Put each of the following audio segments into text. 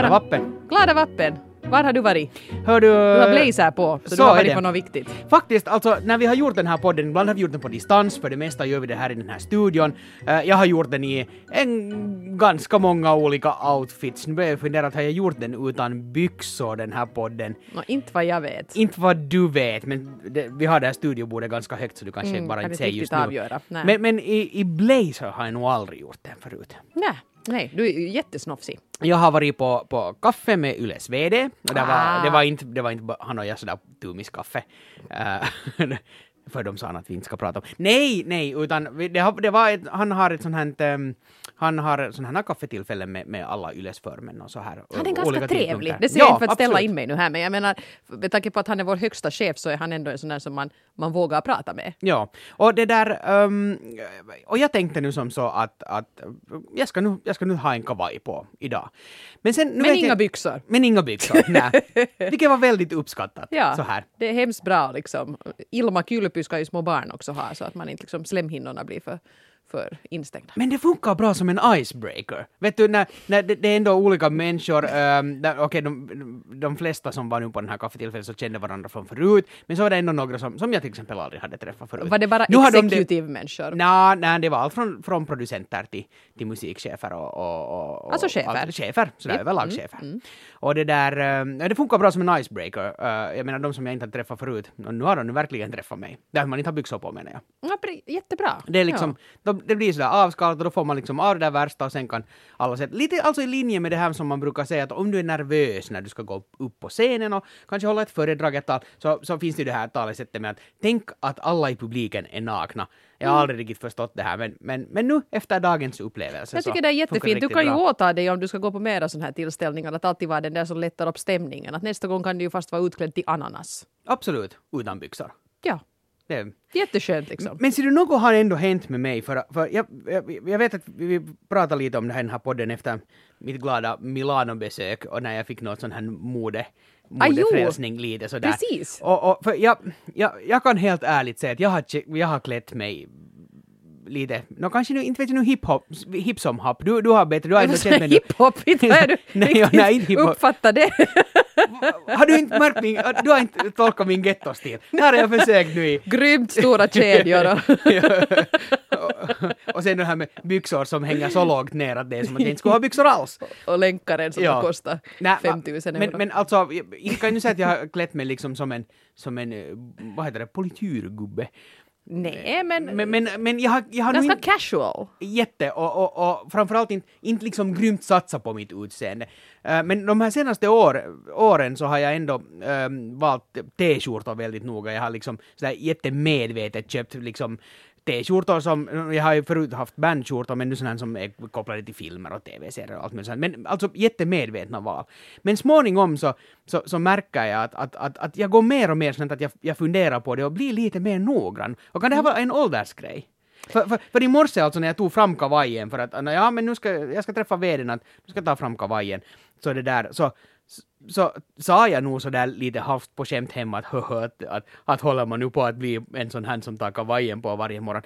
Glada vappen. Glada vappen. Var har du varit? Hör du... Du har blazer på, så, så du har varit på något viktigt. Faktiskt, alltså när vi har gjort den här podden, ibland har vi gjort den på distans, för det mesta gör vi det här i den här studion. Eh, jag har gjort den i en ganska många olika outfits. Nu börjar jag fundera har jag gjort den utan byxor, den här podden? Nå, inte vad jag vet. Inte vad du vet, men det, vi har det här studiobordet ganska högt så du kanske Mm, bara inte riktigt just nu. avgöra. Men, men i, i blazer har jag nog aldrig gjort den förut. Nej, nej, du är jättesnofsig. Jag har varit på, på kaffe med Yles VD. Och det, Ah. var, det, var inte, det var inte han och jag sådär tumiskaffe. Uh, för de sa att vi inte ska prata om. Nej, nej, utan vi- det, det var ett, han har ett sånt här, um, han har sådana här kaffetillfällen med, med alla Yles förmän och så här. Han är och ganska trevlig. Det säger jag Ja, inte för att ställa in mig nu här, men jag menar, med tanke på att han är vår högsta chef så är han ändå en sån där som man, man vågar prata med. Ja, och det där, ehm, och jag tänkte nu som så att, att jag, ska nu, jag ska nu ha en kavaj på idag. Men sen, Men inga jag, byxor. Men inga byxor, nej. Vilket var väldigt uppskattat. Ja, Så här. det är hemskt bra liksom. Ilma Kylpy ska ju små barn också ha så att man inte liksom slemhinnorna blir för, för instängda. Men det funkar bra som en icebreaker. Vet du, när, när det, det är ändå olika människor, um, okej de, de flesta som var nu på den här kaffetillfället så kände varandra från förut, men så var det ändå några som, som jag till exempel aldrig hade träffat förut. Var det bara har de? Nej, nej, det var allt från, från producenter till, till musikchefer och, och, och, Alltså chefer. allt- chefer, sådär Japp. överlag Mm, chefer. Och det där, um, det funkar bra som en icebreaker. Uh, jag menar de som jag inte har träffat förut, nu har de nu verkligen träffat mig. Där man inte har byxor på menar jag. Ja, jättebra. Det är liksom, då, det blir sådär avskalat och då får man liksom av det där värsta och sen kan alla säga, lite alltså i linje med det här som man brukar säga att om du är nervös när du ska gå upp på scenen och kanske hålla ett föredrag ett tal, så, så finns det ju det här talesättet med att tänk att alla i publiken är nakna. Jag Mm. har aldrig riktigt förstått det här men, men, men nu efter dagens upplevelse Jag tycker det är jättefint. Du kan ju bra. åta dig om du ska gå på mera sådana här tillställningar att alltid vara den där som lättar upp stämningen. Att nästa gång kan du ju fast vara utklädd till ananas. Absolut, utan byxor. Ja, Det, jätteskönt liksom. Men ser du, något har ändå hänt med mig, för, för jag, jag, jag vet att vi pratade lite om den här podden efter mitt glada Milano-besök och när jag fick något sån här mode Ah, modefrälsning lite sådär. Precis. Och, och för jag, jag, jag kan helt ärligt säga att jag har, jag har klätt mig lite, nå kanske nu, inte vet jag nu hiphop, hip som hopp, du, du har bättre, du har ändå känt nu. Hiphop, inte har du Nej, ja, nej, inte hiphop. uppfattat det. Har du inte märkt min, du har inte tolkat min gettostil? Det har jag försökt nu i Grymt stora kedjor och och sen det här med byxor som hänger så lågt ner att det är som att jag inte skulle ha byxor alls. och länkaren som Ja. kostar Nej, 5000 men, euro. men alltså, jag- jag kan ju säga att jag har klätt mig liksom som en, som en, eh, vad heter det, polityrgubbe. Nej, men, Men, men, men jag har, jag har ganska inte casual. jätte och, och, och framförallt inte, inte liksom grymt satsa på mitt utseende. Eh, men de här senaste år, åren så har jag ändå um, valt t-skjortor väldigt noga. Jag har liksom sådär jättemedvetet köpt liksom t-skjortor som, jag har ju förut haft bandskjortor men nu sådana som är kopplade till filmer och tv-serier och allt möjligt sånt. Men alltså jättemedvetna val. Men småningom så, så, så märker jag att, att, att, att jag går mer och mer sånt att jag, jag funderar på det och blir lite mer noggrann. Och kan det här vara en åldersgrej? För, för, för i morse alltså när jag tog fram kavajen för att ja men nu ska jag ska träffa vdn att nu ska jag ta fram kavajen så det där så så sa jag nog sådär lite halvt på skämt hemma att, höhö, att, att, att håller man nu på att bli en sån här som tar kavajen på varje morgon.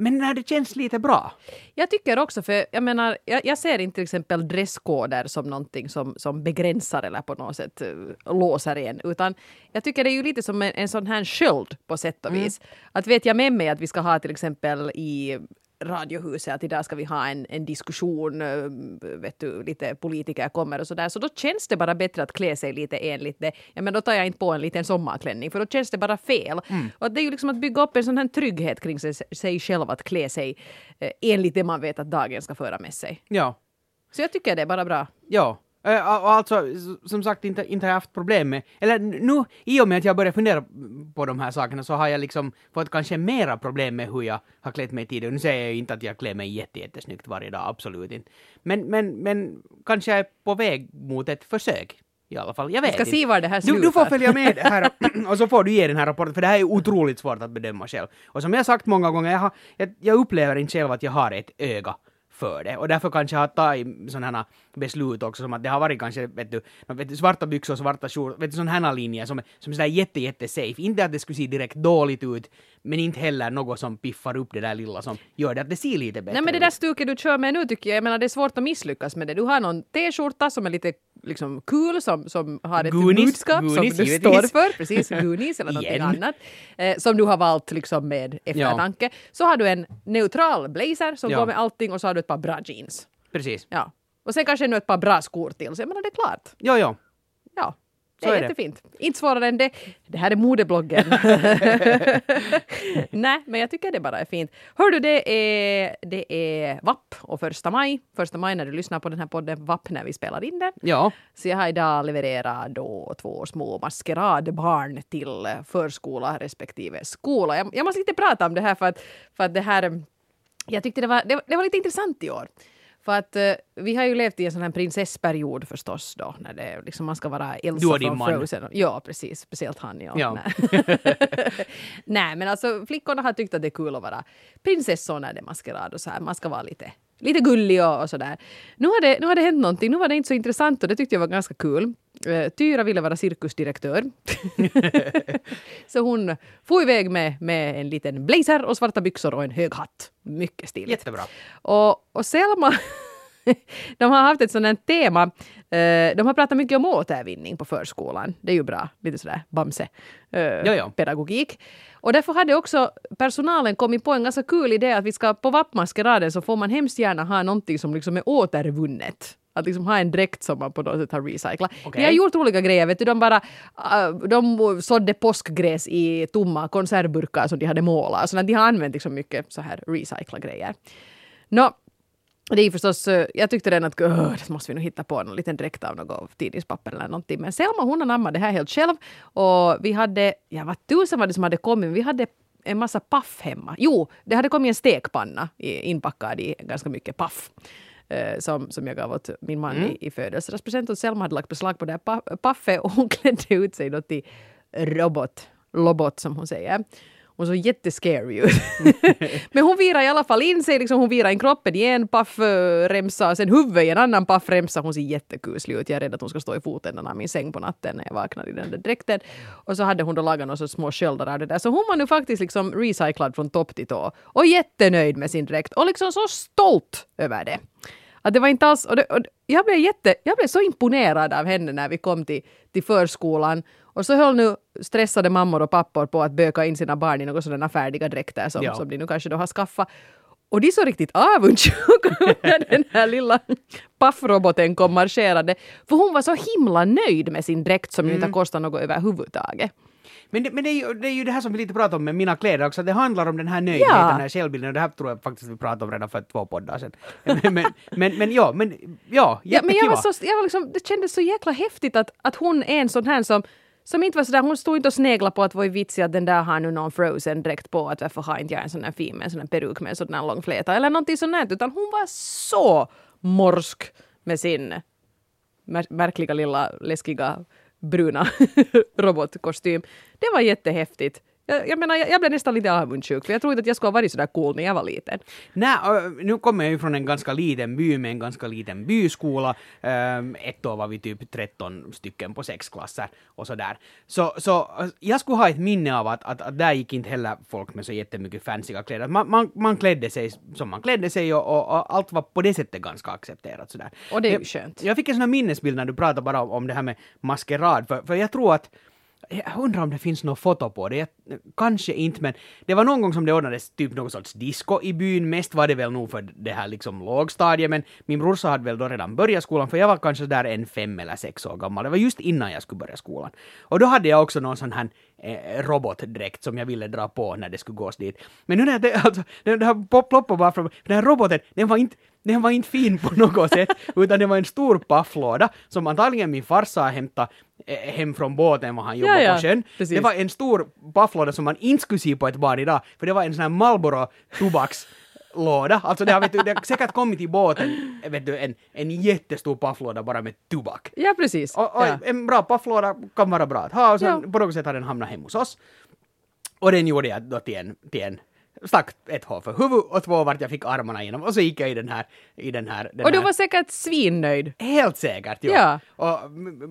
Men när det känns lite bra. Jag tycker också, för jag menar, jag, jag ser inte till exempel dresskoder som någonting som, som begränsar eller på något sätt uh, låser en, utan jag tycker det är ju lite som en, en sån här sköld på sätt och vis. Att vet jag med mig att vi ska ha till exempel i Radiohuset att idag ska vi ha en, en diskussion, eh, vet du, lite politiker kommer och sådär, så då känns det bara bättre att klä sig lite enligt det. Ja, men då tar jag inte på en liten sommarklänning, för då känns det bara fel. Och att det är ju liksom att bygga upp en sån här trygghet kring sig, sig själv att klä sig eh, enligt det man vet att dagen ska föra med sig. Ja. Så jag tycker det är bara bra. Ja. Eh, Och alltså, som sagt, inte, inte har jag haft problem med... Eller nu, i och med att jag börjar fundera på de här sakerna så har jag liksom fått kanske mera problem med hur jag har klätt mig tidigare. Nu säger jag ju inte att jag klär mig jätte, jättesnyggt varje dag, absolut inte. Men, men, men kanske jag är på väg mot ett försök. I alla fall, jag vet ska inte. se var det här du, du får slutar. följa med här och så får du ge den här rapporten, för det här är otroligt svårt att bedöma själv. Och som jag sagt många gånger, jag, har, jag, jag upplever inte själv att jag har ett öga för det. Och därför kanske jag har tagit sådana beslut också som att det har varit kanske, vet du, no, vet du svarta byxor, svarta skjortor, vet du sådana här linjer som, som är sådär jätte, jätte safe. Inte att det skulle se direkt dåligt ut, men inte heller något som piffar upp det där lilla som gör det att det ser lite bättre Nej men det ut. där stuket du kör med nu tycker jag, jag menar det är svårt att misslyckas med det. Du har någon t-skjorta som är lite liksom kul som, som har ett Goonies, budskap Goonies, som du står för, precis, Goonies eller någonting annat, eh, som du har valt liksom med eftertanke. Så har du en neutral blazer som Ja. går med allting och så har du ett par bra jeans. Precis. Ja. Och sen kanske ännu ett par bra skor till, så jag menar det är klart. Jo, jo. Ja. Det är, är det. jättefint. Inte svårare än det. Det här är modebloggen. Nej, men jag tycker det bara är fint. Hör du, det är, det är VAP och första maj. Första maj när du lyssnar på den här podden VAP när vi spelar in den. Ja. Så jag har idag levererat då två små maskeradbarn till förskola respektive skola. Jag, jag måste lite prata om det här för att, för att det här... Jag tyckte det var, det, var- det var lite intressant i år. För att eh, vi har ju levt i en sån här prinsessperiod förstås då, när det liksom man ska vara Elsa Du och din från man. Frozen. Ja, precis. Speciellt han. Ja. Ja. Nej. Nej, men alltså flickorna har tyckt att det är kul att vara prinsessor när det är maskerad och så här. Man ska vara lite, lite gullig och, och sådär. Nu har, det, nu har det hänt någonting. Nu var det inte så intressant och det tyckte jag var ganska kul. Eh, Tyra ville vara cirkusdirektör. så hon får iväg med, med en liten blazer och svarta byxor och en hög hatt. Mycket stiligt. Jättebra. Och, och Selma, de har haft ett sådant här tema. Eh, de har pratat mycket om återvinning på förskolan. Det är ju bra, lite sådär Bamse Och därför hade också personalen kommit på en ganska kul idé att vi ska på vappmaskeraden så får man hemskt gärna ha någonting som liksom är återvunnet. Att liksom ha en dräkt som man på något sätt har recyclat. Okej. Vi har gjort olika grejer, vet du. De bara uh, de sådde påskgräs i tomma konservburkar som de hade målat. Så de har använt liksom mycket så här recycla grejer. Nå, det är förstås, eh, jag tyckte redan att "Åh, det måste vi nog hitta på någon liten dräkt av något tidningspapper eller någonting. Men Selma hon anammade det här helt själv. Och vi hade, ja vad tusen var det som hade kommit, vi hade en massa paff hemma. Jo, det hade kommit en stekpanna inpackad i ganska mycket paff. eh, Som, som jag gav åt min man i, i födelsedagspresent. Och Selma hade lagt beslag på det här pa- paffet och hon klädde ut sig till robot, lobot som hon säger. Hon såg jättescary ut. Men hon virar i alla fall in sig, liksom, hon virar in kroppen i en paffremsa, eh, sen huvudet i en annan paffremsa. Hon ser jättekuslig ut. Jag är rädd att hon ska stå i fotändan av min säng på natten när jag vaknar i den där dräkten. Och så hade hon då lagat några små sköldar av det där. Så hon var nu faktiskt liksom recyclad från topp till tå. Och jättenöjd med sin dräkt och liksom så stolt över det. Att det var inte alls, och det, och jag, blev jätte, jag blev så imponerad av henne när vi kom till, till förskolan. Och så höll nu stressade mammor och pappor på att böka in sina barn i några sådana färdiga dräkter som, Ja. som de nu kanske då har skaffat. Och de såg riktigt avundsjuka när den här lilla paffroboten kom marscherande. För hon var så himla nöjd med sin dräkt som ju inte har kostat något överhuvudtaget. Men, det, men det, är ju, det är ju det här som vi lite pratar om med mina kläder också, att det handlar om den här nöjdheten, Ja. den här självbilden, och det här tror jag faktiskt vi pratade om redan för två poddar sedan. Men, men, men, men ja, men ja, Ja, men jag jättekiva. var så, jag var liksom, det kändes så jäkla häftigt att, att hon är en sån här som som inte var sådär, hon stod inte och sneglade på att vad är vitsigt att den där har nu någon frozen direkt på att varför har inte jag en sån här fin med en sån här peruk med en sån här lång fläta eller någonting sånt där. utan hon var så morsk med sin mär- märkliga lilla läskiga bruna robotkostym. Det var jättehäftigt. Jag, jag menar, jag, jag blev nästan lite avundsjuk för jag trodde att jag skulle ha varit sådär cool när jag var liten. Nej, nu kommer jag ju från en ganska liten by med en ganska liten byskola. Ett år var vi typ 13 stycken på sex klasser och sådär. Så, så jag skulle ha ett minne av att, att, att där gick inte heller folk med så jättemycket fancyga kläder. Man, man, man klädde sig som man klädde sig och, och, och allt var på det sättet ganska accepterat sådär. Och det är ju Jag- skönt. Jag fick en sån här minnesbild när du pratade bara om, om det här med maskerad, för, för jag tror att jag undrar om det finns något foto på det. Jag, kanske inte, men det var någon gång som det ordnades typ någon sorts disco i byn. Mest var det väl nog för det här liksom lågstadiet, men min brorsa hade väl då redan börjat skolan, för jag var kanske där en fem eller sex år gammal. Det var just innan jag skulle börja skolan. Och då hade jag också någon sån här eh, robotdräkt som jag ville dra på när det skulle gås dit. Men nu när det, alltså, det, det här pop- ploppar bara från, den här roboten, den var inte den var inte fin på något sätt, utan det var en stor pafflåda som antagligen min farsa hämtade eh, hem från båten var han jobbade Ja, ja, på sjön. precis. Det var en stor pafflåda som man inte skulle se på ett barn idag, för det var en sån här Marlboro tobakslåda. Alltså det har, vet du, det har säkert kommit i båten, vet du, en, en jättestor pafflåda bara med tobak. Ja, precis. Och, och ja. en bra pafflåda kan vara bra att ha och sen Ja. på något sätt har den hamnat hemma hos oss. Och den gjorde jag då till en, till en stack ett hål för huvud och två vart jag fick armarna igenom och så gick jag i den här, i den här, den Och du här var säkert svinnöjd. Helt säkert, ja. Ja. Och,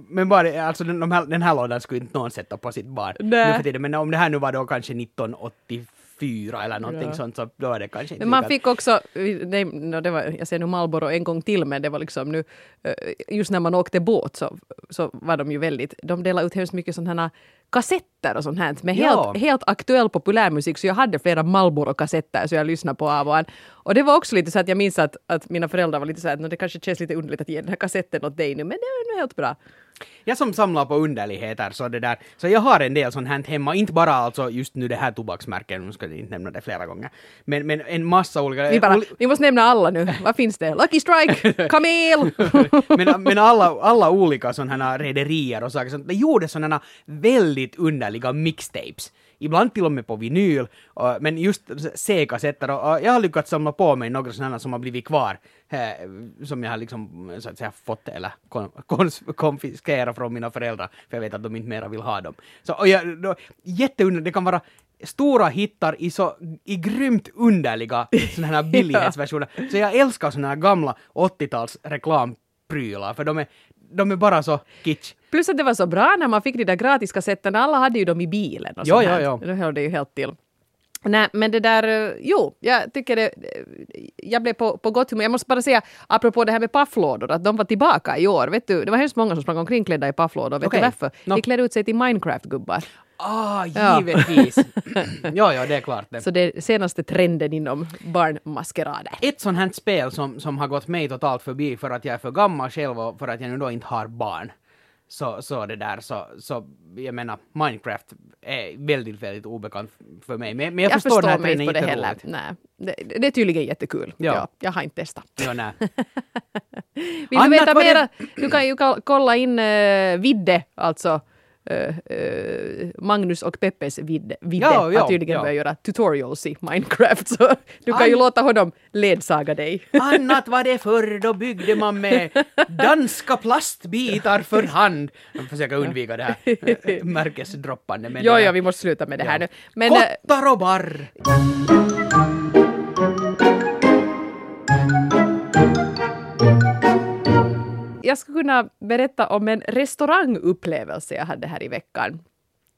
men bara, alltså den, de här, den här lådan skulle inte någon sätta på sitt barn Nej. nu för tiden, men om det här nu var då kanske 1985 fyra eller någonting Ja. sånt, så då är det kanske inte Men man fick också, nej, no, det var, jag ser nu Marlboro en gång till, men det var liksom nu, eh, just när man åkte båt så, så var de ju väldigt, de delade ut hemskt mycket sådana här kassetter och sånt här med Ja. helt, helt aktuell populärmusik, så jag hade flera Marlboro-kassetter så jag lyssnade på av och an. Och det var också lite så att jag minns att, att mina föräldrar var lite så här att "Nå, det kanske känns lite underligt att ge den här kassetten åt dig nu, men det är nu helt bra. Jag som samlar på underligheter, så det där, så jag har en del sånt här hemma, inte bara alltså just nu det här tobaksmärket, nu ska jag inte nämna det flera gånger, men, men en massa olika... Vi, bara, vi måste nämna alla nu. Vad finns det? Lucky Strike, Kamel! men, men alla, alla olika sådana här rederier och saker, sånt, de gjorde sådana väldigt underliga mixtapes. Ibland till och med på vinyl, men just C-kassetter och, jag har lyckats samla på mig några sådana som har blivit kvar, eh, som jag har liksom så att säga fått eller kon, kons, konfiskerat från mina föräldrar, för jag vet att de inte mera vill ha dem. Så, och jag, då, jätteunderligt, det kan vara stora hittar i så i grymt underliga sådana här billighetsversioner. Så jag älskar sådana här gamla 80-tals reklamprylar, för de är, de är bara så kitsch. Plus att det var så bra när man fick de där gratiskassetterna, alla hade ju dem i bilen. Och Jo, jo, jo. Det höll det ju helt till. Nej, men det där, eh, jo, jag tycker det, jag blev på, på gott humör. Jag måste bara säga, apropå det här med pafflådor, att de var tillbaka i år. Vet du, det var hemskt många som sprang omkring klädda i pafflådor. Vet Okej. du varför? Nå. De klädde ut sig till Minecraft-gubbar. Ah, givetvis! ja, ja, det är klart det. Så det är senaste trenden inom barnmaskerader. Ett sånt här spel som, som har gått mig totalt förbi för att jag är för gammal själv och för att jag nu då inte har barn. Så, så det där, så, så jag menar, Minecraft är väldigt, väldigt obekant för mig. Men, men jag, Jag förstår, den här mig på det heller. Nej, det, det är tydligen jättekul. Ja. Ja. jag har inte testat. Ja, nej. Vill du veta var det- mera? Du kan ju kolla in uh, Vidde, alltså Magnus och Peppes Vidde. Vidde Ja, ja, har tydligen ja. börjat göra tutorials i Minecraft. Så du kan ju An- låta honom ledsaga dig. Annat var det förr, då byggde man med danska plastbitar för hand. Jag försöker undvika det här eh, märkesdroppande. Men jo, jo, där- vi måste sluta med det Ja. här nu. Men eh, Kottar och barr! Jag skulle kunna berätta om en restaurangupplevelse jag hade här i veckan.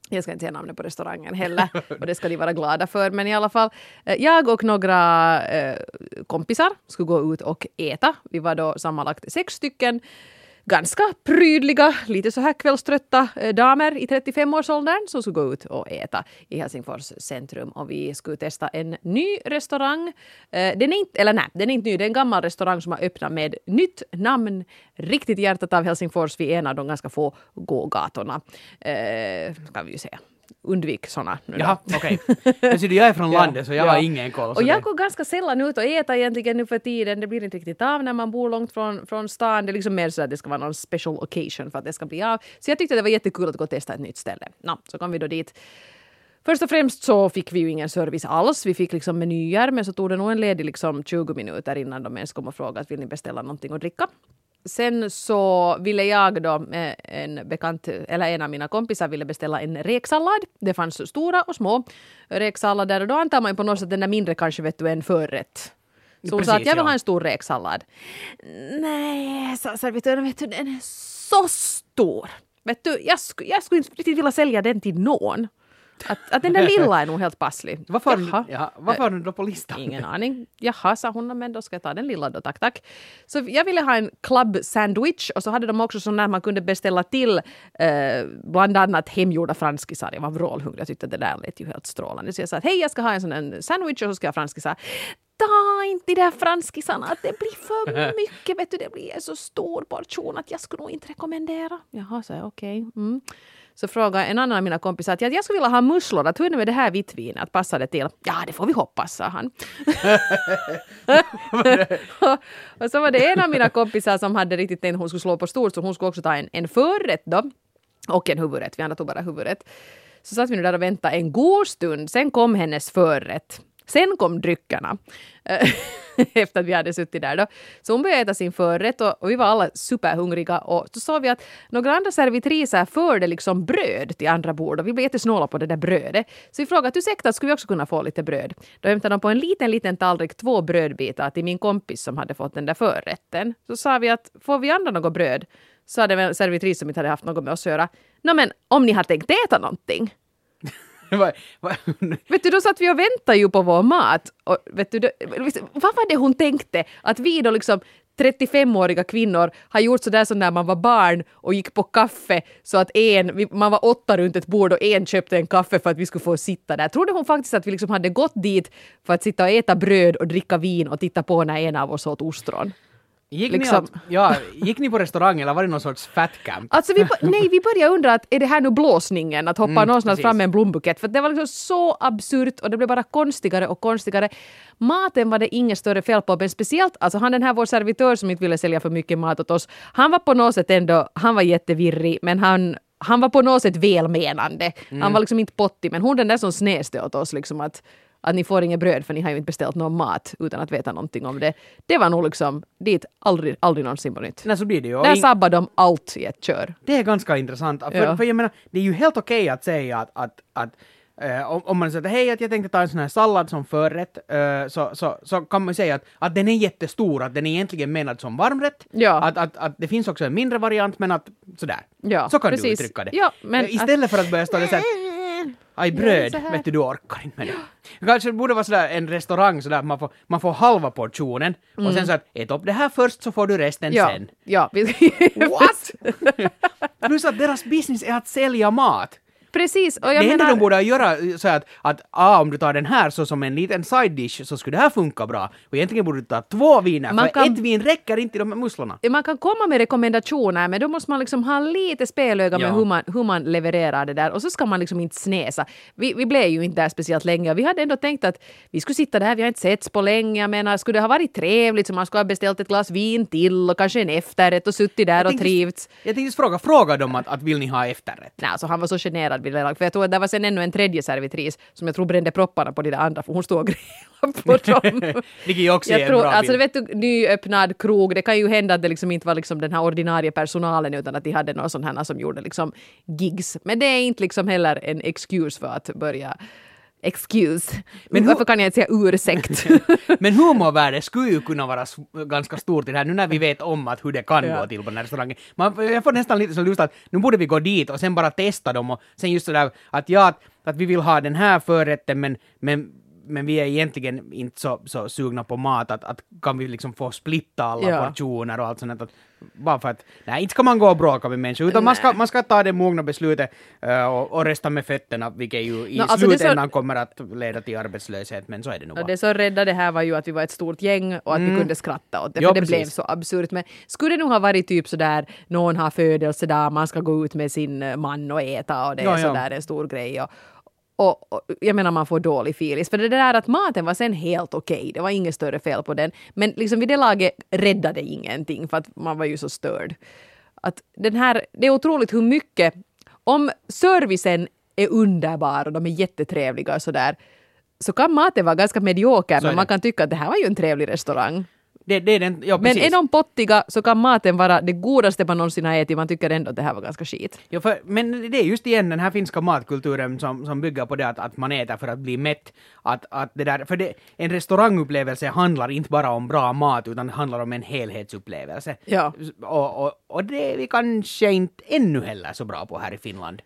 Jag ska inte säga namnet på restaurangen heller och det ska ni vara glada för. Men i alla fall, eh, jag och några eh, kompisar skulle gå ut och äta. Vi var då sammanlagt sex stycken ganska prydliga, lite så här kvällströtta eh, damer i 35-årsåldern som skulle gå ut och äta i Helsingfors centrum. Och vi skulle testa en ny restaurang. Eh, den är inte, eller nej, den är inte ny, det är en gammal restaurang som har öppnat med nytt namn. Riktigt hjärtat av Helsingfors, vid en av de ganska få gågatorna. Eh, kan vi ju säga. Undvik såna. nu. Jaha, okej. Du, jag är från landet så jag ja. har ingen koll. Och jag det- går ganska sällan ut och äta egentligen nu för tiden. Det blir inte riktigt av när man bor långt från, från stan. Det är liksom mer så att det ska vara någon special occasion för att det ska bli av. Så jag tyckte det var jättekul att gå och testa ett nytt ställe. Nå, så kom vi då dit. Först och främst så fick vi ju ingen service alls. Vi fick liksom menyer, men så tog det nog en ledig liksom 20 minuter innan de ens kom och frågade att vill ni beställa någonting att dricka. Sen så ville jag då, eh, en bekant, eller en av mina kompisar ville beställa en räksallad. Det fanns stora och små räksallader och då antar man på något sätt den där mindre kanske vet du en förrätt. Så hon sa att jag vill ja. ha en stor räksallad. Nej, sa servitören, vet du den är så stor. Vet du, jag, sk- jag skulle inte riktigt vilja sälja den till någon. Att, att den där lilla är nog helt passlig. Varför, Jaha. ja, varför har du då på listan? Ingen aning. Jaha, sa hon, men då ska jag ta den lilla då, tack, tack. Så jag ville ha en club sandwich och så hade de också där man kunde beställa till eh, bland annat hemgjorda franskisar. Jag var vrålhungrig, jag tyckte det där lät ju helt strålande. Så jag sa att hej, jag ska ha en sån en sandwich och så ska jag ha franskisar. Ta inte de där franskisarna, att det blir för mycket, vet du, det blir en så stor portion att jag skulle nog inte rekommendera. Jaha, sa jag, okej. Mm. Så frågade en annan av mina kompisar att jag skulle vilja ha musslor, att hur är det med det här vitvinet, att passar det till? Ja, det får vi hoppas, sa han. och så var det en av mina kompisar som hade riktigt tänkt hon skulle slå på stort, så hon skulle också ta en, en förrätt då. Och en huvudrätt, vi andra tog bara huvudrätt. Så satt vi nu där och väntade en god stund, sen kom hennes förrätt. Sen kom dryckerna. Eh, efter att vi hade suttit där då. Så hon började äta sin förrätt och, och vi var alla superhungriga och så såg vi att några andra servitriser förde liksom bröd till andra bord och vi blev jättesnåla på det där brödet. Så vi frågade att ursäkta, skulle vi också kunna få lite bröd? Då hämtade de på en liten, liten tallrik två brödbitar till min kompis som hade fått den där förrätten. Så sa vi att får vi andra något bröd? Så hade en servitris som inte hade haft något med oss att göra. Nå men om ni har tänkt äta någonting? Vet du, då satt vi och väntade ju på vår mat. Och vet du, då, vad var det hon tänkte? Att vi då liksom 35-åriga kvinnor har gjort sådär som när man var barn och gick på kaffe så att en, man var åtta runt ett bord och en köpte en kaffe för att vi skulle få sitta där. Trodde hon faktiskt att vi liksom hade gått dit för att sitta och äta bröd och dricka vin och titta på när en av oss åt ostron? Gick, Liksom. ni alltså, ja, gick ni på restaurang eller var det någon sorts fat camp? Alltså vi, nej, vi började undra att är det här nu blåsningen att hoppa någonstans precis. fram med en blombukett för det var liksom så absurt och det blev bara konstigare och konstigare. Maten var det inget större fel på men speciellt alltså han den här vår servitör som inte ville sälja för mycket mat åt oss. Han var på något sätt ändå, han var jättevirrig men han han var på något sätt välmenande. Han var liksom inte pottig men hon den där som snäste åt oss liksom att att ni får inget bröd för ni har ju inte beställt någon mat utan att veta någonting om det. Det var nog liksom dit aldrig, aldrig någonsin på nytt. Nej, så blir det ju. Och Där in- sabbade de allt i ett kör. Det är ganska intressant. För, Ja. för jag menar, det är ju helt okej att säga att, att, att eh, om, om man säger att hej, att jag tänkte ta en sån här sallad som förrätt, eh, så, så, så kan man säga att, att den är jättestor, att den är egentligen menad som varmrätt. Ja. Att, att, att det finns också en mindre variant, men att sådär. Ja, så kan du precis. uttrycka det. Ja, men Eh, Istället för att börja stå där såhär Aj, bröd, vet du, du orkar inte med det. Kanske det borde vara sådär en restaurang sådär man får, man får halva portionen och sen så att ät upp det här först så får du resten Mm. Ja, sen. ja. What? Plus att deras business är att sälja mat. Precis, och jag det enda menar... de borde göra så att, att ah, om du tar den här så som en liten side dish så skulle det här funka bra. Och egentligen borde du ta två viner, Man för kan- ett vin räcker inte i de här musslorna. man kan komma med rekommendationer men då måste man liksom ha lite spelöga med Ja. hur man, hur man levererar det där och så ska man liksom inte snäsa. Vi, vi blev ju inte där speciellt länge och vi hade ändå tänkt att vi skulle sitta där, vi har inte setts på länge. Jag menar, skulle det ha varit trevligt så man skulle ha beställt ett glas vin till och kanske en efterrätt och suttit där och tänkte- trivts. Jag tänkte just fråga, fråga dem att, att vill ni ha efterrätt? Nej, alltså han var så generad vid det laget. För jag tror att det var sen ännu en tredje servitris som jag tror brände propparna på de där andra för hon stod och grillade på dem. Vilket ju också är Jag en tror, bra alltså bild. vet du, nyöppnad krog, det kan ju hända att det liksom inte var liksom den här ordinarie personalen utan att de hade några sådana här som gjorde liksom gigs. Men det är inte liksom heller en excuse för att börja Excuse. Men varför kan jag inte säga ursäkt? Men humorvärdet skulle ju kunna vara ganska stort i det här, nu när vi vet om att hur det kan Ja. gå till på den här restaurangen. Man, jag får nästan lite så lust att nu borde vi gå dit och sen bara testa dem och sen just sådär att ja, att, att vi vill ha den här förrätten men, men men vi är egentligen inte så, så sugna på mat, att, att kan vi liksom få splitta alla Ja. portioner och allt sånt. Att, bara för att, nej, inte ska man gå och bråka med människor, utan man ska, man ska ta det mogna beslutet eh, och, och rösta med fötterna, vilket ju i Nå, alltså är så- slutändan kommer att leda till arbetslöshet, men så är det nog bara. det som räddade det här var ju att vi var ett stort gäng och att vi kunde skratta åt det, Mm. För det precis. blev så absurt. Men skulle det nog ha varit typ sådär, någon har födelsedag, man ska gå ut med sin eh, man och äta och det är sådär en stor grej. Och, och, och jag menar man får dålig filis. För det där att maten var sen helt okej, det var inget större fel på den. Men liksom vid det laget räddade ingenting för att man var ju så störd. Att den här, det är otroligt hur mycket, om servicen är underbar och de är jättetrevliga och sådär, så kan maten vara ganska medioker, men man kan tycka att det här var ju en trevlig restaurang. Det, det är den, ja, Men är de pottiga så kan maten vara det godaste man någonsin har ätit, man tycker ändå att det här var ganska skit. Ja, för, men det är just igen den här finska matkulturen som, som bygger på det att, att man äter för att bli mätt. Att, att det där, för det, en restaurangupplevelse handlar inte bara om bra mat utan det handlar om en helhetsupplevelse. Ja. Och, och, och det är vi kanske inte ännu heller så bra på här i Finland.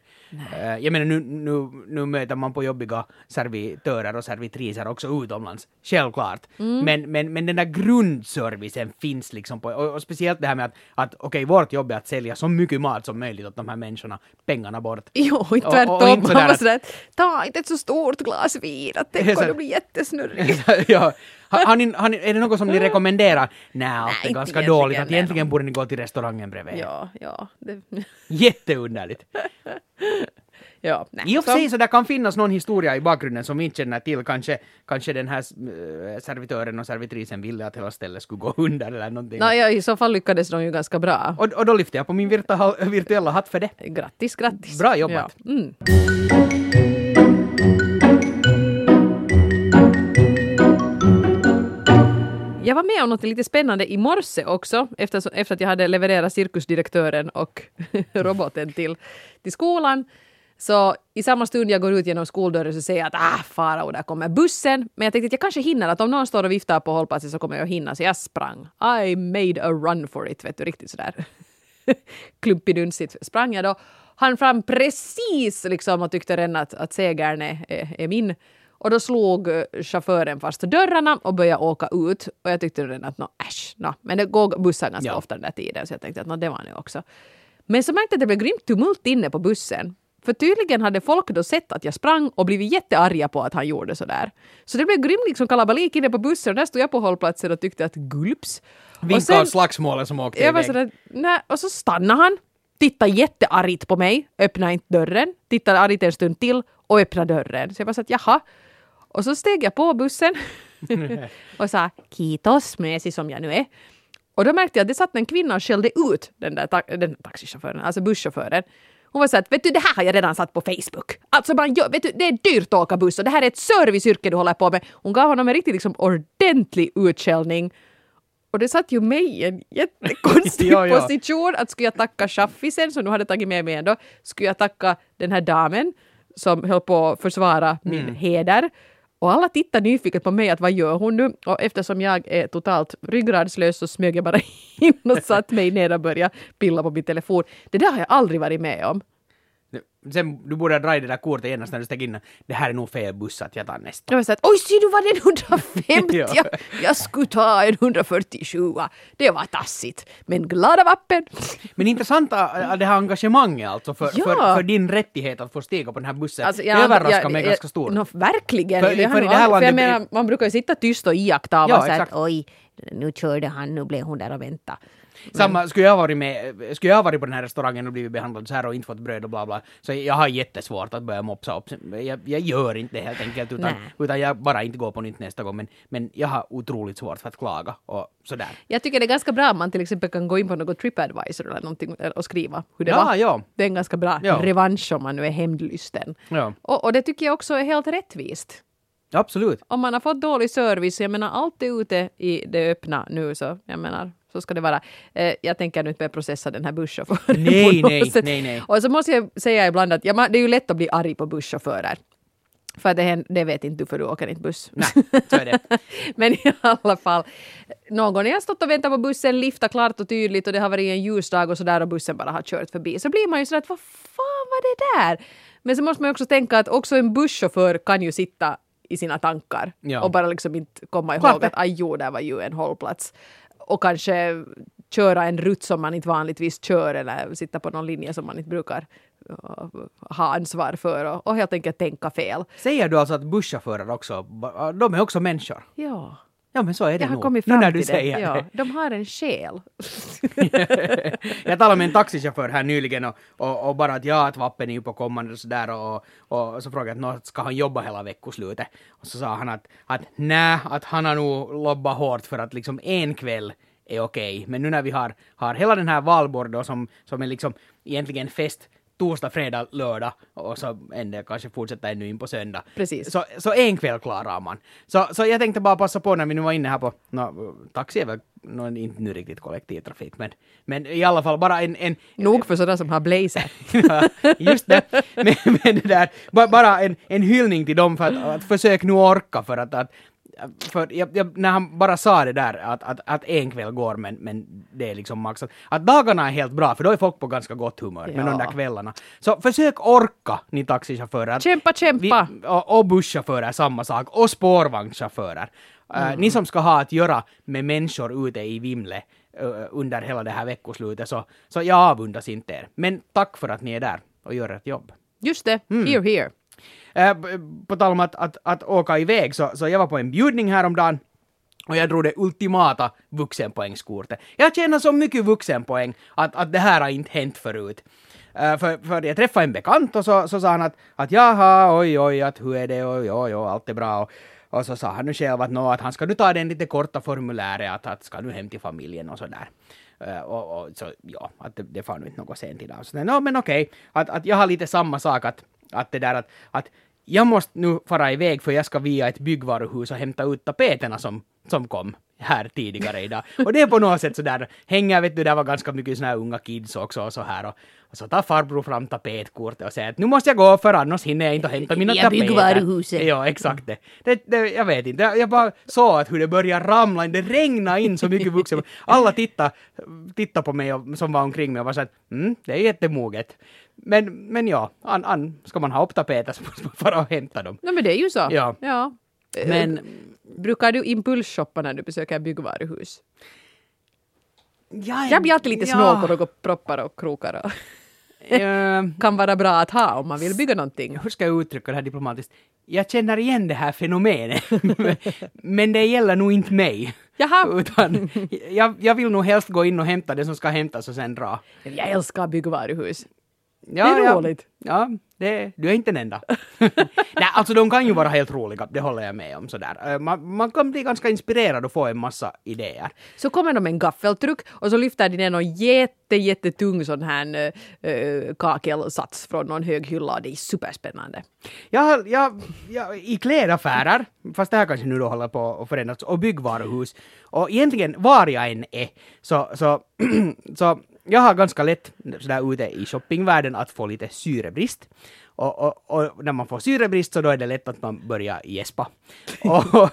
Eh, jag menar nu, nu, nu möter man på jobbiga servitörer och servitriser också utomlands, självklart. Mm. Men, men, men den där grundservicen finns liksom på, och, och speciellt det här med att, att okej, vårt jobb är att sälja så mycket mat som möjligt åt de här människorna, pengarna bort. Jo, inte Och- och tvärtom. inte Man var sådär, ta inte ett så stort glas vin, att Det är tänk om så- du blir jättesnurrig. ja. Har, har ni, har ni, är det något som ni rekommenderar? Nej, allt är ganska dåligt. Att nej. egentligen borde ni gå till restaurangen bredvid. Ja, ja. Det, Jätteunderligt. ja nej. I och för sig så där kan finnas någon historia i bakgrunden som vi inte känner till. Kanske, kanske den här äh, servitören och servitrisen ville att hela stället skulle gå under eller någonting. Nå, ja, I så fall lyckades de ju ganska bra. Och, och då lyfter jag på min virtuella hatt för det. Grattis, grattis. Bra jobbat. Ja. Mm. Jag var med om något lite spännande i morse också, efter, efter att jag hade levererat cirkusdirektören och roboten till, till skolan. Så i samma stund jag går ut genom skoldörren så säger jag att ah, Farao, där kommer bussen. Men jag tänkte att jag kanske hinner, att om någon står och viftar på hållplatsen så kommer jag hinna. Så jag sprang. I made a run for it, vet du, riktigt sådär klumpidunsigt sprang jag då. han fram precis liksom och tyckte redan att, att segern är, är, är min. Och då slog eh, chauffören fast dörrarna och började åka ut. Och jag tyckte redan att no, äsch, no. men det går bussar ganska Ja. ofta den där tiden så jag tänkte att no, det var nu också. Men så märkte jag att det blev grymt tumult inne på bussen. För tydligen hade folk då sett att jag sprang och blivit jättearga på att han gjorde sådär. Så det blev grym liksom kalabalik inne på bussen och där stod jag på hållplatsen och tyckte att gulps. Och Vinka sen- åt slagsmålet som åkte iväg. sådär, nej. Och så stannade han, tittade jätteargt på mig, öppnade inte dörren, tittade argt en stund till och öppnade dörren. Så jag var så att jaha. Och så steg jag på bussen och sa kitos, mesig som jag nu är. Och då märkte jag att det satt en kvinna och skällde ut den där ta- den taxichauffören, alltså busschauffören. Hon var så att vet du det här har jag redan satt på Facebook. Alltså man gör, vet du det är dyrt att åka buss och det här är ett serviceyrke du håller på med. Hon gav honom en riktigt liksom ordentlig utskällning. Och det satt ju mig i en jättekonstig Ja, ja. position att skulle jag tacka chaffisen som nu hade tagit med mig ändå, skulle jag tacka den här damen som höll på att försvara min Mm. heder. Och alla tittar nyfiket på mig att vad gör hon nu? Och eftersom jag är totalt ryggradslös så smög jag bara in och satt mig ner och började pilla på min telefon. Det där har jag aldrig varit med om. Sen, du borde dra i det där kortet genast när du steg in. Det här är nog fel buss att jag tar nästa. Jag var så att oj, ser du vad det är en 150? Ja. jag, jag skulle ta en 147. Det var tassigt. Men glada vappen. Men intressant det här engagemanget alltså för, Ja. för, för din rättighet att få stiga på den här bussen. Alltså, det överraskar jag- mig jag- ganska stort. No, verkligen. För- det för det här för jag landet- menar, man brukar ju sitta tyst och iaktta Ja, så att oj, nu körde han, nu blev hon där och vänta. Samma, skulle jag varit med, skulle jag varit på den här restaurangen och blivit behandlad så här och inte fått bröd och bla bla, så jag har jättesvårt att börja mopsa upp. Jag, jag gör inte det helt enkelt, utan, Nej. utan jag bara inte går på nytt nästa gång. Men, men jag har otroligt svårt för att klaga och sådär. Jag tycker det är ganska bra om man till exempel kan gå in på något TripAdvisor eller någonting och skriva hur det Ja, var. ja. Det är en ganska bra Ja. revansch om man nu är hämndlysten. Ja, Och, och det tycker jag också är helt rättvist. Absolut. Om man har fått dålig service, jag menar allt är ute i det öppna nu så jag menar så ska det vara. Eh, jag tänker nu inte börja processa den här busschauffören Nej, på något nej, sätt. nej, nej. Och så måste jag säga ibland att ja, man, det är ju lätt att bli arg på busschaufförer. För det, händer, det vet inte du för du åker inte buss. Nej, så är det. Men i alla fall, någon har stått och väntat på bussen, lifta klart och tydligt och det har varit en ljusdag och sådär och bussen bara har kört förbi, så blir man ju sådär att vad fan var det där? Men så måste man också tänka att också en busschaufför kan ju sitta i sina tankar Ja. och bara liksom inte komma Klart ihåg det. att aj jo, där var ju en hållplats. Och kanske köra en rutt som man inte vanligtvis kör eller sitta på någon linje som man inte brukar uh, ha ansvar för och, och helt enkelt tänka fel. Säger du alltså att busschaufförer också, de är också människor? Ja. Ja men så är det Jag nog. nu när du det. säger Ja, det. de har en själ. jag talade med en taxichaufför här nyligen och, och, och bara att ja, att vappen är ju på kommande och sådär och, och, så frågade jag att ska han jobba hela veckoslutet? Och så sa han att, att nej, att han har nog lobbat hårt för att liksom en kväll är okej. Men nu när vi har, har hela den här valborg då som, som är liksom egentligen fest torsdag, fredag, lördag och så en del kanske fortsätter ännu in på söndag. Precis. Så, så en kväll klarar man. Så, så jag tänkte bara passa på när vi nu var inne här på, no, taxi är väl no, inte nu riktigt kollektivtrafik, men, men i alla fall bara en, en Nog för sådana som har blazer. Just det. Men, men det där, ba- bara en, en hyllning till dem för att, att försök nu orka för att, att för jag, jag, när han bara sa det där att, att, att en kväll går men, men det är liksom max. Att, dagarna är helt bra för då är folk på ganska gott humör men Ja. de där kvällarna. Så försök orka ni taxichaufförer. Kämpa, kämpa! Vi, och, och busschaufförer samma sak och spårvagnschaufförer. Eh, ni som ska ha att göra med människor ute i vimle eh, under hela det här veckoslutet så, så jag avundas inte er. Men tack för att ni är där och gör ert jobb. Just det, Mm. here, here. Eh, på tal om att, att, att åka iväg så, så jag var på en bjudning häromdagen och jag drog det ultimata vuxenpoängskortet. Jag tjänar så mycket vuxenpoäng att, att det här har inte hänt förut. Eh, för, för jag träffade en bekant och så, så sa han att, att jaha, oj, oj, att hur är det, oj, oj, oj, allt är bra. Och, och så sa han nu själv att, no, att han ska nu ta den lite korta formuläret, att, att ska nu hem till familjen och sådär. Uh, och, och så ja, att det, det får nu inte något sent idag. Så, no, men okej, att, att jag har lite samma sak att, att det där att, att jag måste nu fara iväg för jag ska via ett byggvaruhus och hämta ut tapeterna som, som kom här tidigare idag. Och det är på något sätt sådär, hänger vet du, där var ganska mycket såna här unga kids också och så här och, och så tar farbror fram tapetkortet och säger att nu måste jag gå för annars hinner jag inte hämta mina tapeter. byggvaruhuset. Ja, exakt det. det, det jag vet inte, jag bara såg att hur det började ramla in, det regnade in så mycket vuxna. Alla tittade, tittade på mig och, som var omkring mig och var så att mm, det är jättemoget. Men, men ja, an, an, ska man ha upp tapeter så måste man fara och hämta dem. No, men det är ju så. Ja. ja. Men- Eh, Brukar du impulsshoppa när du besöker byggvaruhus? Ja, Jag blir alltid lite ja. snål på några proppar och krokar och kan vara bra att ha om man vill bygga någonting. hur ska jag uttrycka det här diplomatiskt? Jag känner igen det här fenomenet, men det gäller nog inte mig. Jaha. Utan jag, jag vill nog helst gå in och hämta det som ska hämtas och sen dra. Jag älskar byggvaruhus. Ja, Det är ja, roligt. Ja, det, du är inte den enda. Nej, alltså de kan ju vara helt roliga, det håller jag med om sådär. Eh, Man, man kan bli ganska inspirerad och få en massa idéer. Så kommer de med en gaffeltruck och så lyfter de ner någon jätte, jättetung sån här äh, kakelsats från någon hög hylla och det är superspännande. Jag, jag, jag, I klädaffärer, fast det här kanske nu då håller på att förändras, och byggvaruhus, och egentligen var jag än är, så, så, så jag har ganska lätt sådär ute i shoppingvärlden att få lite syrebrist. Och, och, och när man får syrebrist så då är det lätt att man börjar gäspa. och,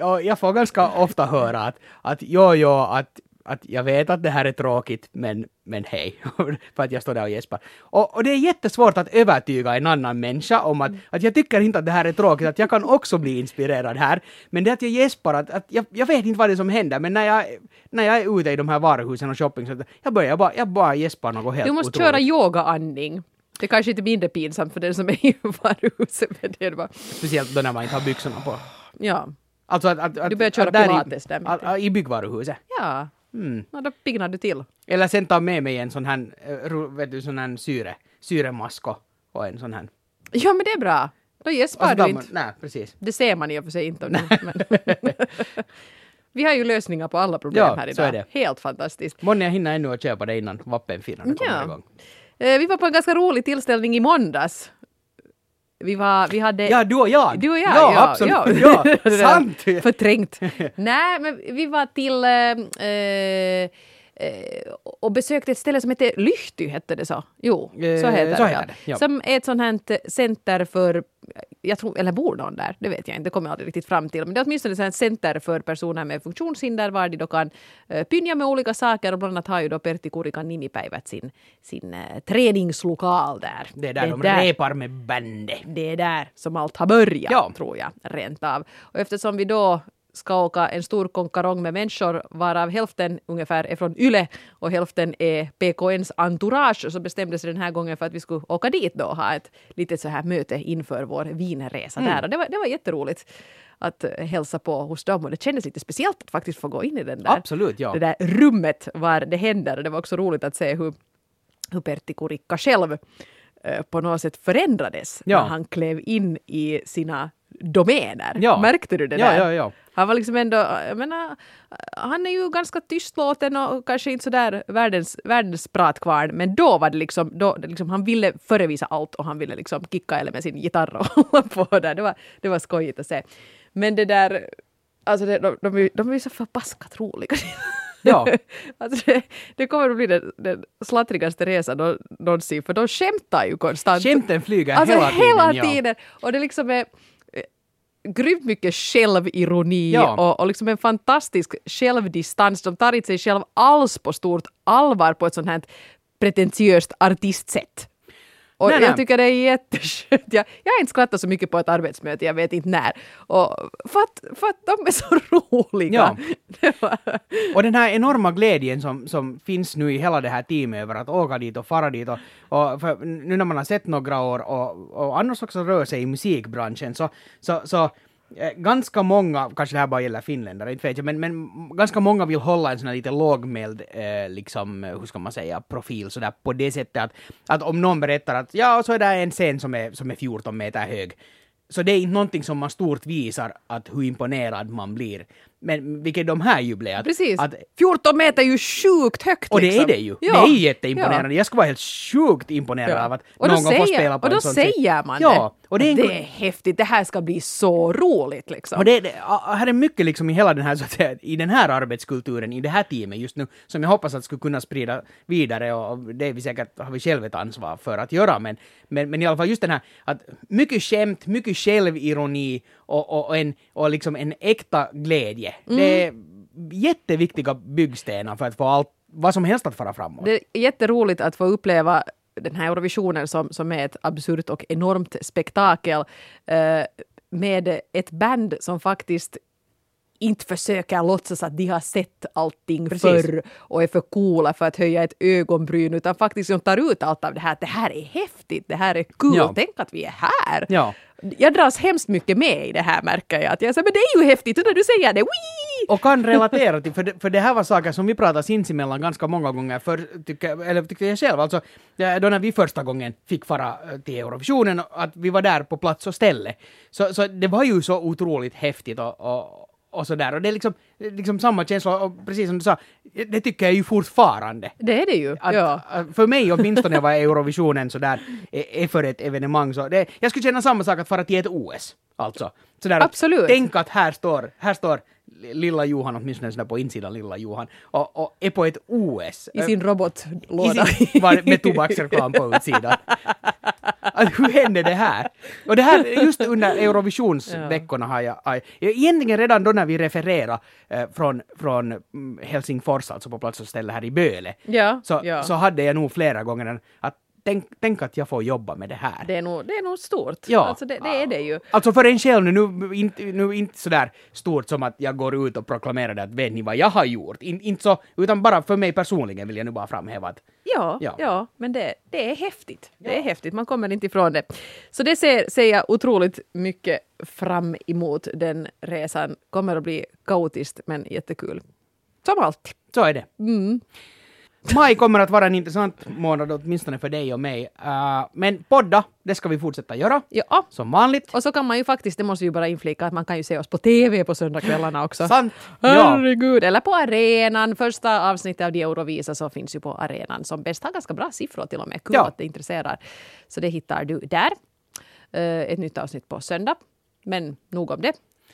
och, jag får ganska ofta höra att, att jo, jo, att att jag vet att det här är tråkigt, men, men hej, för att jag står där och gäspar. Och, och det är jättesvårt att övertyga en annan människa om att, att jag tycker inte att det här är tråkigt, att jag kan också bli inspirerad här. Men det att jag gäspar, att, att jag, jag vet inte vad det är som händer, men när jag, när jag är ute i de här varuhusen och shopping, så jag börjar bara, jag bara gäspar något helt Du måste otroligt. köra yogaandning. Det är kanske inte mindre pinsamt för den som är i varuhuset. Men det är bara, Speciellt då när man inte har byxorna på. ja. Alltså att, att, att, Du börjar köra att pilates där I byggvaruhuset. Ja, Mm. no, då piggnar du till. Eller sen ta med mig en sån här, vet du, sån här syre, syremask och- en sån här. Ja, men det är bra. Då gäspar så du inte. Nej, precis. Det ser man i och för sig inte. om det- Men Vi har ju lösningar på alla problem Ja, här så idag. är det. Helt fantastiskt. Månne jag hinner ännu att köpa det innan vappenfirarna kommer Ja. igång. Eh, Vi var på en ganska rolig tillställning i måndags. Vi, var, vi hade... Ja, du och jag! Du och jag, ja! ja. absolut! ja. Ja, sant! Förträngt. Nej, men vi var till eh, och besökte ett ställe som heter Lyhty, hette det så? Jo, så Eh, heter så heter det, ja. Som är ett sånt här center för, jag tror, eller bor någon där? Det vet jag inte, det kommer jag aldrig riktigt fram till. Men det är åtminstone ett center för personer med funktionshinder var de då kan eh, pynja med olika saker och bland annat har ju då Pertti Kurikan nimipäivät sin, sin eh, träningslokal där. Det är där de repar med bandet. Det är där som allt har börjat, Ja. tror jag, rent av. Och eftersom vi då ska åka en stor konkarong med människor varav hälften ungefär är från YLE och hälften är PKNs entourage så bestämdes den här gången för att vi skulle åka dit då och ha ett litet så här möte inför vår vinresa Mm. där. Och det var, det var jätteroligt att eh, hälsa på hos dem och det kändes lite speciellt att faktiskt få gå in i den där, Absolut, ja. det där rummet var det händer. Och det var också roligt att se hur, hur Pertti Kurikka själv eh, på något sätt förändrades Ja. när han klev in i sina domäner. Ja. Märkte du det Ja, där? ja, ja. Han var liksom ändå, jag menar, han är ju ganska tystlåten och kanske inte sådär världens, världens pratkvarn, men då var det liksom, då, liksom, han ville förevisa allt och han ville liksom kicka eller med sin gitarr och hålla på där. Det var, det var skojigt att se. Men det där, alltså det, de, de, de är ju så förbaskat roliga. Ja. alltså det, det kommer att bli den, den slattrigaste resan nå- någonsin, för de skämtar ju konstant. Skämten flyger Alltså hela tiden. hela ja. tiden. Och det liksom är grymt mycket självironi Ja. och, och liksom en fantastisk självdistans. De tar inte sig själv alls på stort allvar på ett sånt här pretentiöst artistsätt. Och Nej, jag nej. tycker det är jätteskönt. Jag, jag har inte skrattat så mycket på ett arbetsmöte, jag vet inte när. Och för, att, för att de är så roliga. Ja. Och den här enorma glädjen som, som finns nu i hela det här teamet över att åka dit och fara dit och, och för nu när man har sett några år och, och annars också rör sig i musikbranschen så, så, så Eh, ganska många, kanske det här bara gäller finländare, inte vet jag, men, men ganska många vill hålla en sån här lite lågmäld, eh, liksom, eh, hur ska man säga, profil sådär på det sättet att, att om någon berättar att ja, och så är det en scen som är, som är 14 meter hög, så det är inte någonting som man stort visar att hur imponerad man blir. Men vilket de här ju blev. Precis. Att, 14 meter är ju sjukt högt och det liksom. är det ju. Ja. Det är jätteimponerande. Ja. Jag skulle vara helt sjukt imponerad Ja. av att och då någon säger, spela på Och då en sån säger man Ja, det. och det är, det är häftigt, det här ska bli så roligt liksom. och det, det, här är mycket liksom i hela den här, så att säga, i den här arbetskulturen, i det här teamet just nu, som jag hoppas att skulle kunna sprida vidare och det är vi säkert, har vi själv ett ansvar för att göra, men, men, men i alla fall just den här, att mycket skämt, mycket självironi och, och, en, och liksom en äkta glädje. Det är jätteviktiga byggstenar för att få allt, vad som helst att fara framåt. Det är jätteroligt att få uppleva den här Eurovisionen som, som är ett absurt och enormt spektakel eh, med ett band som faktiskt inte försöker låtsas att de har sett allting Precis. förr och är för coola för att höja ett ögonbryn utan faktiskt de tar ut allt av det här. Det här är häftigt, det här är kul, Ja. tänk att vi är här. Ja. Jag dras hemskt mycket med i det här märker jag. Att jag säger, men det är ju häftigt, och när du säger det, wii! Och kan relatera till, för det, för det här var saker som vi pratade sinsemellan ganska många gånger, för, tycker, eller tyckte jag själv, alltså då när vi första gången fick fara eh, till Eurovisionen, att vi var där på plats och ställe. Så, så det var ju så otroligt häftigt och, och, och sådär. Och det är liksom, liksom samma känsla, och precis som du sa, det tycker jag ju fortfarande. Det är det ju. Att, ja. för mig åtminstone var Eurovisionen sådär, är, är för ett evenemang så det, jag skulle känna samma sak att fara till ett OS. Alltså. Sådär att Absolut. Tänk att här står, här står lilla Johan, åtminstone sådär på insidan lilla Johan, och, och är på ett OS. I sin I robotlåda. sin, var, med tobaksreklam på utsidan. Hur hände det här? Och det här, just under Eurovisionsveckorna har jag, jag egentligen redan då när vi refererade eh, från, från mm, Helsingfors, alltså på plats och ställe här i Böle, Ja, så, ja. så hade jag nog flera gånger att tänk, tänk att jag får jobba med det här. Det är nog, det är nog stort. Ja. Alltså det, det är det ju. Alltså för en själv nu, nu, inte, nu inte sådär stort som att jag går ut och proklamerar det att vet ni vad jag har gjort? In, inte så, utan bara för mig personligen vill jag nu bara framhäva att Ja, Ja. ja. men det, det är häftigt. Det är häftigt, man kommer inte ifrån det. Så det ser, ser jag otroligt mycket fram emot. Den resan kommer att bli kaotiskt men jättekul. Som alltid. så är det. Mm. Maj kommer att vara en intressant månad åtminstone för dig och mig. Uh, men podda, det ska vi fortsätta göra. Ja, Som vanligt. och så kan man ju faktiskt, det måste vi bara inflika, att man kan ju se oss på TV på söndagskvällarna också. Sant. Ja. Herregud! Eller på arenan. Första avsnittet av de Eurovisa så finns ju på arenan som bäst har ganska bra siffror till och med. Kul Ja. att det intresserar. Så det hittar du där. Eh, Ett nytt avsnitt på söndag. Men nog om det.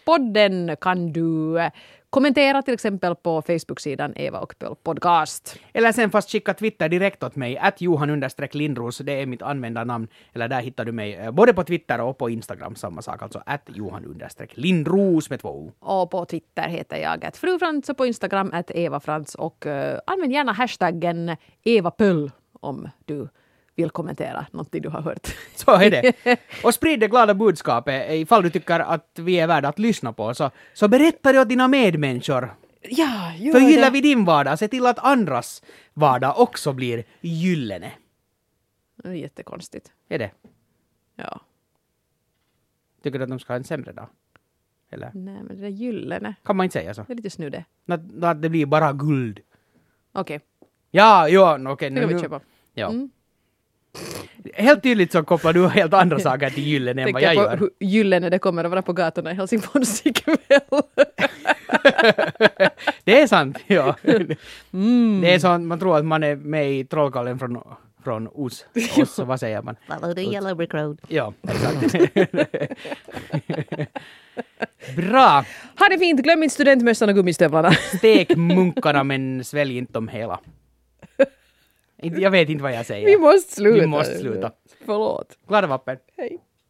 Podden kan du kommentera till exempel på Facebook-sidan Eva och Pöl Podcast. Eller sen fast skicka Twitter direkt åt mig, att Johan Lindros, det är mitt användarnamn. Eller där hittar du mig eh, både på Twitter och på Instagram, samma sak, alltså att Johan Lindros med två O. Och på Twitter heter jag att frufrans och på Instagram att Eva Frans och eh, använd gärna hashtaggen Eva Pöll om du vill kommentera någonting du har hört. Så är det. Och sprid det glada budskapet ifall du tycker att vi är värda att lyssna på. Så, så berätta det åt dina medmänniskor. Ja, gör Förgylla vi din vardag, se till att andras vardag också blir gyllene. Det är jättekonstigt. Är det? Ja. Tycker du att de ska ha en sämre dag? Eller? Nej, men det där gyllene. Kan man inte säga så? Det är lite snudde. Att, att det blir bara guld. Okej, Ja, ja, no, okej. det nu- kan vi köpa. Ja. Mm. Helt tydligt så kopplar du helt andra saker till gyllene än vad Tänker jag på gör. hur gyllene det kommer att vara på gatorna i Helsingfors ikväll. Det är sant, ja. Mm. Det är så att man tror att man är med i Trollkarlen från, från Os. Os, vad säger man? Follow the yellow brick road. Ja, exakt. Bra! ha det fint, glöm inte studentmössan och gummistövlarna. Stek munkarna men svälj inte dem hela. Jag vet inte vad jag säger. Vi måste sluta. Vi måste sluta. Förlåt. Glada vappen. Hej.